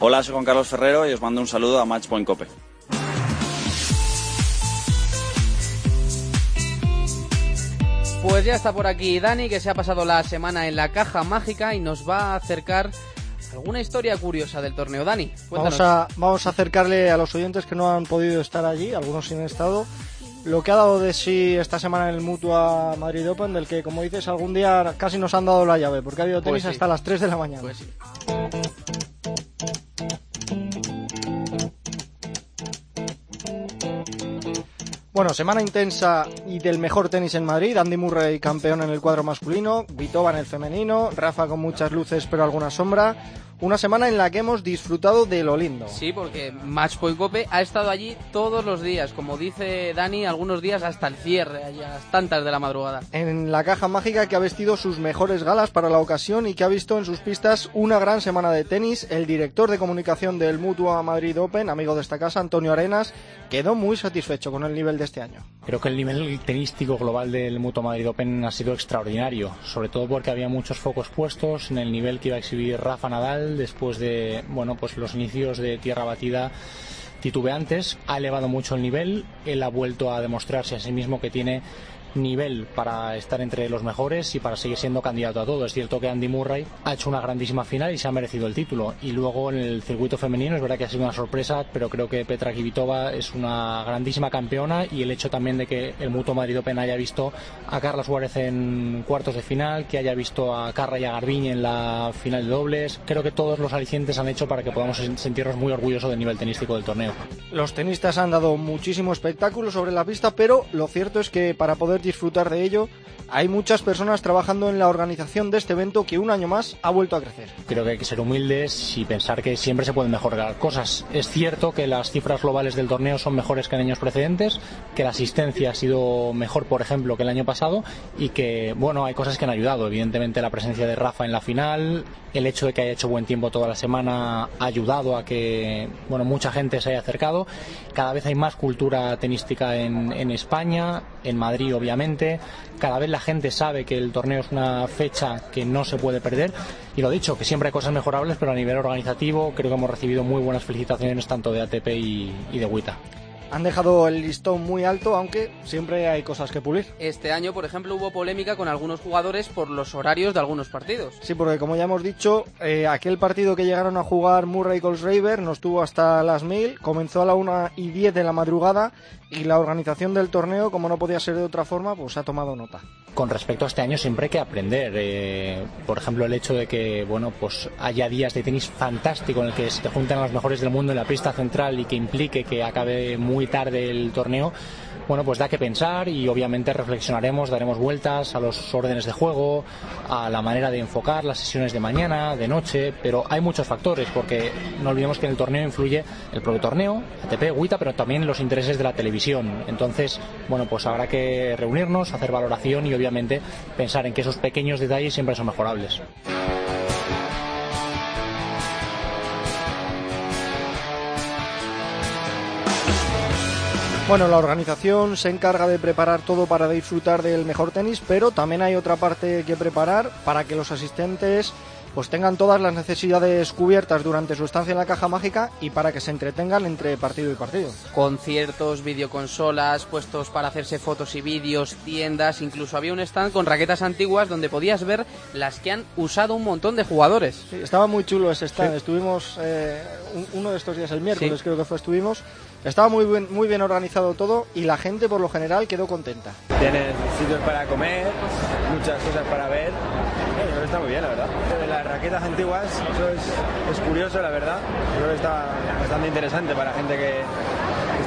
Hola, soy Juan Carlos Ferrero y os mando un saludo a Matchpoint Cope. Pues ya está por aquí Dani, que se ha pasado la semana en la caja mágica y nos va a acercar alguna historia curiosa del torneo. Dani, vamos a, vamos a acercarle a los oyentes que no han podido estar allí, algunos sí han estado, lo que ha dado de sí esta semana en el Mutua Madrid Open, del que, como dices, algún día casi nos han dado la llave, porque ha habido tenis Pues sí. hasta las 3 de la mañana. Pues sí. Bueno, semana intensa y del mejor tenis en Madrid. Andy Murray campeón en el cuadro masculino, Vitova en el femenino, Rafa con muchas luces pero alguna sombra. Una semana en la que hemos disfrutado de lo lindo. Sí, porque Matchpoint Cope ha estado allí todos los días, como dice Dani, algunos días hasta el cierre, a las tantas de la madrugada. En la caja mágica que ha vestido sus mejores galas para la ocasión y que ha visto en sus pistas una gran semana de tenis, el director de comunicación del Mutua Madrid Open, amigo de esta casa, Antonio Arenas, quedó muy satisfecho con el nivel de este año. Creo que el nivel tenístico global del Mutua Madrid Open ha sido extraordinario, sobre todo porque había muchos focos puestos en el nivel que iba a exhibir Rafa Nadal después de bueno pues los inicios de tierra batida titubeantes. Ha elevado mucho el nivel, él ha vuelto a demostrarse a sí mismo que tiene nivel para estar entre los mejores y para seguir siendo candidato a todo. Es cierto que Andy Murray ha hecho una grandísima final y se ha merecido el título. Y luego en el circuito femenino es verdad que ha sido una sorpresa, pero creo que Petra Kvitova es una grandísima campeona y el hecho también de que el Mutuo Madrid Open haya visto a Carla Suárez en cuartos de final, que haya visto a Carra y a Garbiñe en la final de dobles, creo que todos los alicientes han hecho para que podamos sentirnos muy orgullosos del nivel tenístico del torneo. Los tenistas han dado muchísimo espectáculo sobre la pista, pero lo cierto es que para poder disfrutar de ello hay muchas personas trabajando en la organización de este evento que un año más ha vuelto a crecer. Creo que hay que ser humildes y pensar que siempre se pueden mejorar cosas. Es cierto que las cifras globales del torneo son mejores que en años precedentes, que la asistencia ha sido mejor, por ejemplo, que el año pasado y que, bueno, hay cosas que han ayudado. Evidentemente la presencia de Rafa en la final, el hecho de que haya hecho buen tiempo toda la semana ha ayudado a que, bueno, mucha gente se haya acercado. Cada vez hay más cultura tenística en, en España, en Madrid, obviamente. Cada vez la gente sabe que el torneo es una fecha que no se puede perder. Y lo dicho, que siempre hay cosas mejorables, pero a nivel organizativo creo que hemos recibido muy buenas felicitaciones tanto de ATP y, y de WITA. Han dejado el listón muy alto, aunque siempre hay cosas que pulir. Este año, por ejemplo, hubo polémica con algunos jugadores por los horarios de algunos partidos. Sí, porque como ya hemos dicho, eh, aquel partido que llegaron a jugar Murray y Colsraver nos tuvo hasta las 1000, comenzó a la 1 y 10 de la madrugada y la organización del torneo, como no podía ser de otra forma, pues ha tomado nota. Con respecto a este año siempre hay que aprender. eh, por ejemplo, el hecho de que bueno, pues haya días de tenis fantástico en el que se te juntan los mejores del mundo en la pista central y que implique que acabe muy tarde el torneo. Bueno, pues da que pensar y obviamente reflexionaremos, daremos vueltas a los órdenes de juego, a la manera de enfocar las sesiones de mañana, de noche, pero hay muchos factores porque no olvidemos que en el torneo influye el propio torneo, ATP, WITA, pero también los intereses de la televisión. Entonces, bueno, pues habrá que reunirnos, hacer valoración y obviamente pensar en que esos pequeños detalles siempre son mejorables. Bueno, la organización se encarga de preparar todo para disfrutar del mejor tenis, pero también hay otra parte que preparar para que los asistentes pues tengan todas las necesidades cubiertas durante su estancia en la caja mágica y para que se entretengan entre partido y partido. Conciertos, videoconsolas, puestos para hacerse fotos y vídeos, tiendas, incluso había un stand con raquetas antiguas donde podías ver las que han usado un montón de jugadores. Sí, estaba muy chulo ese stand. Estuvimos eh, un- uno de estos días, el miércoles Sí. creo que fue, estuvimos. Estaba muy bien, muy bien organizado todo y la gente por lo general quedó contenta. Tienes sitios para comer, muchas cosas para ver. Está muy bien, la verdad. Las raquetas antiguas, eso es, es curioso, la verdad. Creo que está bastante interesante para gente que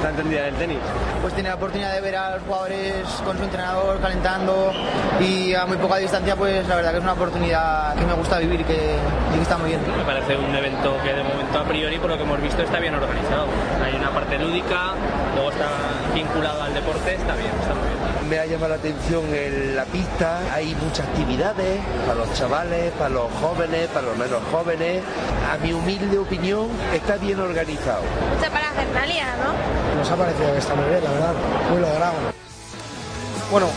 está entendida del tenis. pues tiene la oportunidad de ver a los jugadores con su entrenador calentando y a muy poca distancia, pues la verdad que es una oportunidad que me gusta vivir y que, y que está muy bien. Me parece un evento que de momento a priori, por lo que hemos visto, está bien organizado. Hay una parte lúdica, luego está vinculado al deporte, está bien, está muy bien. Me ha llamado la atención en la pista, hay muchas actividades para los chavales, para los jóvenes, para los menos jóvenes. A mi humilde opinión, está bien organizado. Mucha parafernalia, ¿no? Nos ha parecido que está muy bien, la verdad. Muy logrado. Bueno,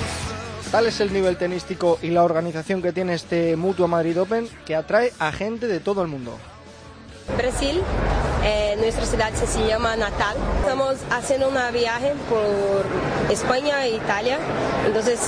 tal es el nivel tenístico y la organización que tiene este Mutua Madrid Open que atrae a gente de todo el mundo. Brasil. Eh, nuestra ciudad se llama Natal. Estamos haciendo una viaje por España e Italia. Entonces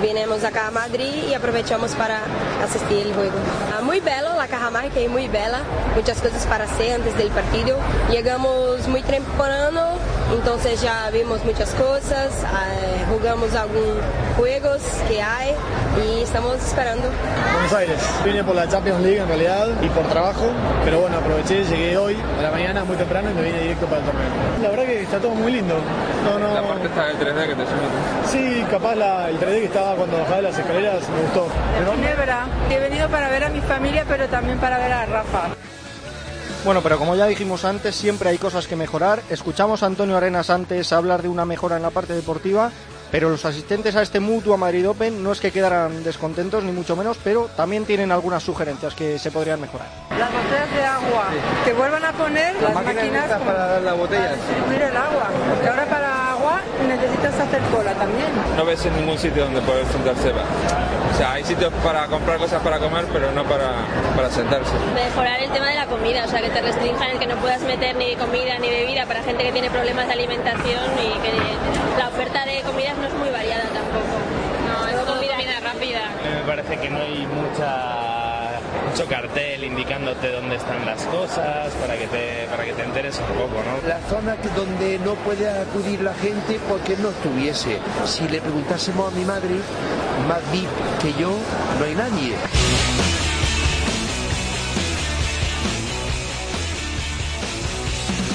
vinimos acá a Madrid y aprovechamos para asistir al juego. Ah, muy bella, la caja mágica es muy bella. Muchas cosas para hacer antes del partido. Llegamos muy temprano, entonces ya vimos muchas cosas, eh, jugamos algunos juegos que hay y estamos esperando. Buenos Aires. Vine por la Champions League en realidad y por trabajo, pero bueno, aproveché, llegué hoy a la mañana muy temprano y me vine directo para el torneo. La verdad que está todo muy lindo. No, no... La parte está del 3D que te suena. Sí, capaz la, el 3D que estaba cuando bajaba de las escaleras me gustó. Pero... Ginebra. He venido para ver a mi familia, pero también para ver a Rafa. Bueno, pero como ya dijimos antes, siempre hay cosas que mejorar. Escuchamos a Antonio Arenas antes hablar de una mejora en la parte deportiva, pero los asistentes a este Mutua Madrid Open no es que quedaran descontentos, ni mucho menos, pero también tienen algunas sugerencias que se podrían mejorar. Las botellas de agua, que vuelvan a poner las, las máquinas con... para dar las botellas. Para subir el agua, porque ahora para necesitas hacer cola también. No ves en ningún sitio donde poder sentarse. O sea, hay sitios para comprar cosas para comer, pero no para, para sentarse. Mejorar el tema de la comida, o sea, que te restrinjan el que no puedas meter ni comida ni bebida para gente que tiene problemas de alimentación y que la oferta de comidas no es muy variada tampoco. No, es comida, comida rápida. Me parece que no hay mucha mucho cartel indicándote dónde están las cosas para que te para que te enteres un poco, ¿no? La zona donde no puede acudir la gente porque no estuviese. Si le preguntásemos a mi madre, más VIP que yo, no hay nadie.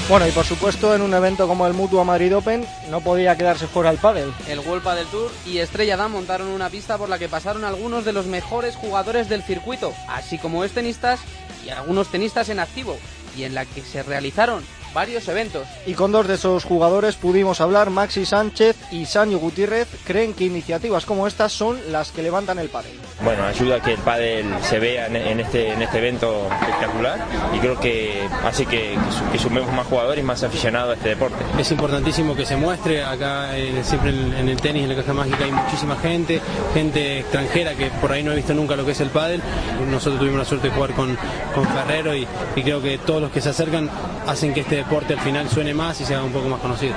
Bueno, y por supuesto en un evento como el Mutua Madrid Open no podía quedarse fuera el pádel. El World Padel Tour y Estrella Damm montaron una pista por la que pasaron algunos de los mejores jugadores del circuito, así como es tenistas y algunos tenistas en activo, y en la que se realizaron varios eventos. Y con dos de esos jugadores pudimos hablar, Maxi Sánchez y Sanio Gutiérrez creen que iniciativas como estas son las que levantan el pádel. Bueno, ayuda a que el pádel se vea en este, en este evento espectacular y creo que hace que, que sumemos más jugadores y más aficionados a este deporte. Es importantísimo que se muestre, acá eh, siempre en, en, el tenis, en la caja mágica hay muchísima gente, gente extranjera que por ahí no ha visto nunca lo que es el pádel. Nosotros tuvimos la suerte de jugar con, con Ferrero y, y creo que todos los que se acercan hacen que este deporte al final suene más y sea un poco más conocido.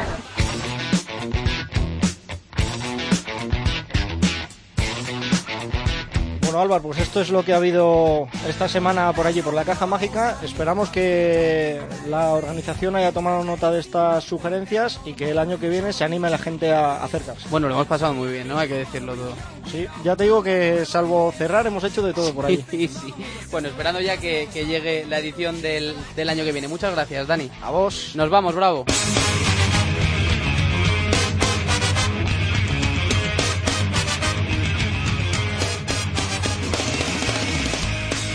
Álvaro, pues esto es lo que ha habido esta semana por allí, por la Caja Mágica. Esperamos que la organización haya tomado nota de estas sugerencias y que el año que viene se anime la gente a acercarse. Bueno, lo hemos pasado muy bien, ¿no? Hay que decirlo todo. Sí, ya te digo que salvo cerrar hemos hecho de todo por ahí. Sí, sí. Bueno, esperando ya que, que llegue la edición del, del año que viene. Muchas gracias, Dani. A vos. Nos vamos, bravo.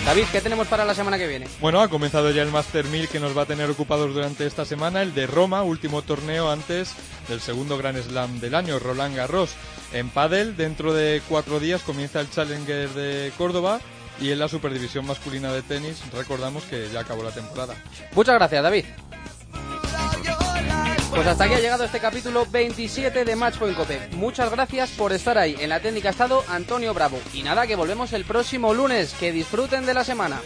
David, ¿qué tenemos para la semana que viene? Bueno, ha comenzado ya el Master 1000 que nos va a tener ocupados durante esta semana, el de Roma, último torneo antes del segundo Gran Slam del año, Roland Garros. En pádel, dentro de cuatro días comienza el Challenger de Córdoba y en la Superdivisión masculina de tenis recordamos que ya acabó la temporada. Muchas gracias, David. Pues hasta aquí ha llegado este capítulo 27 de Matchpoint Cope. Muchas gracias por estar ahí. En la técnica estado Antonio Bravo. Y nada, que volvemos el próximo lunes. Que disfruten de la semana.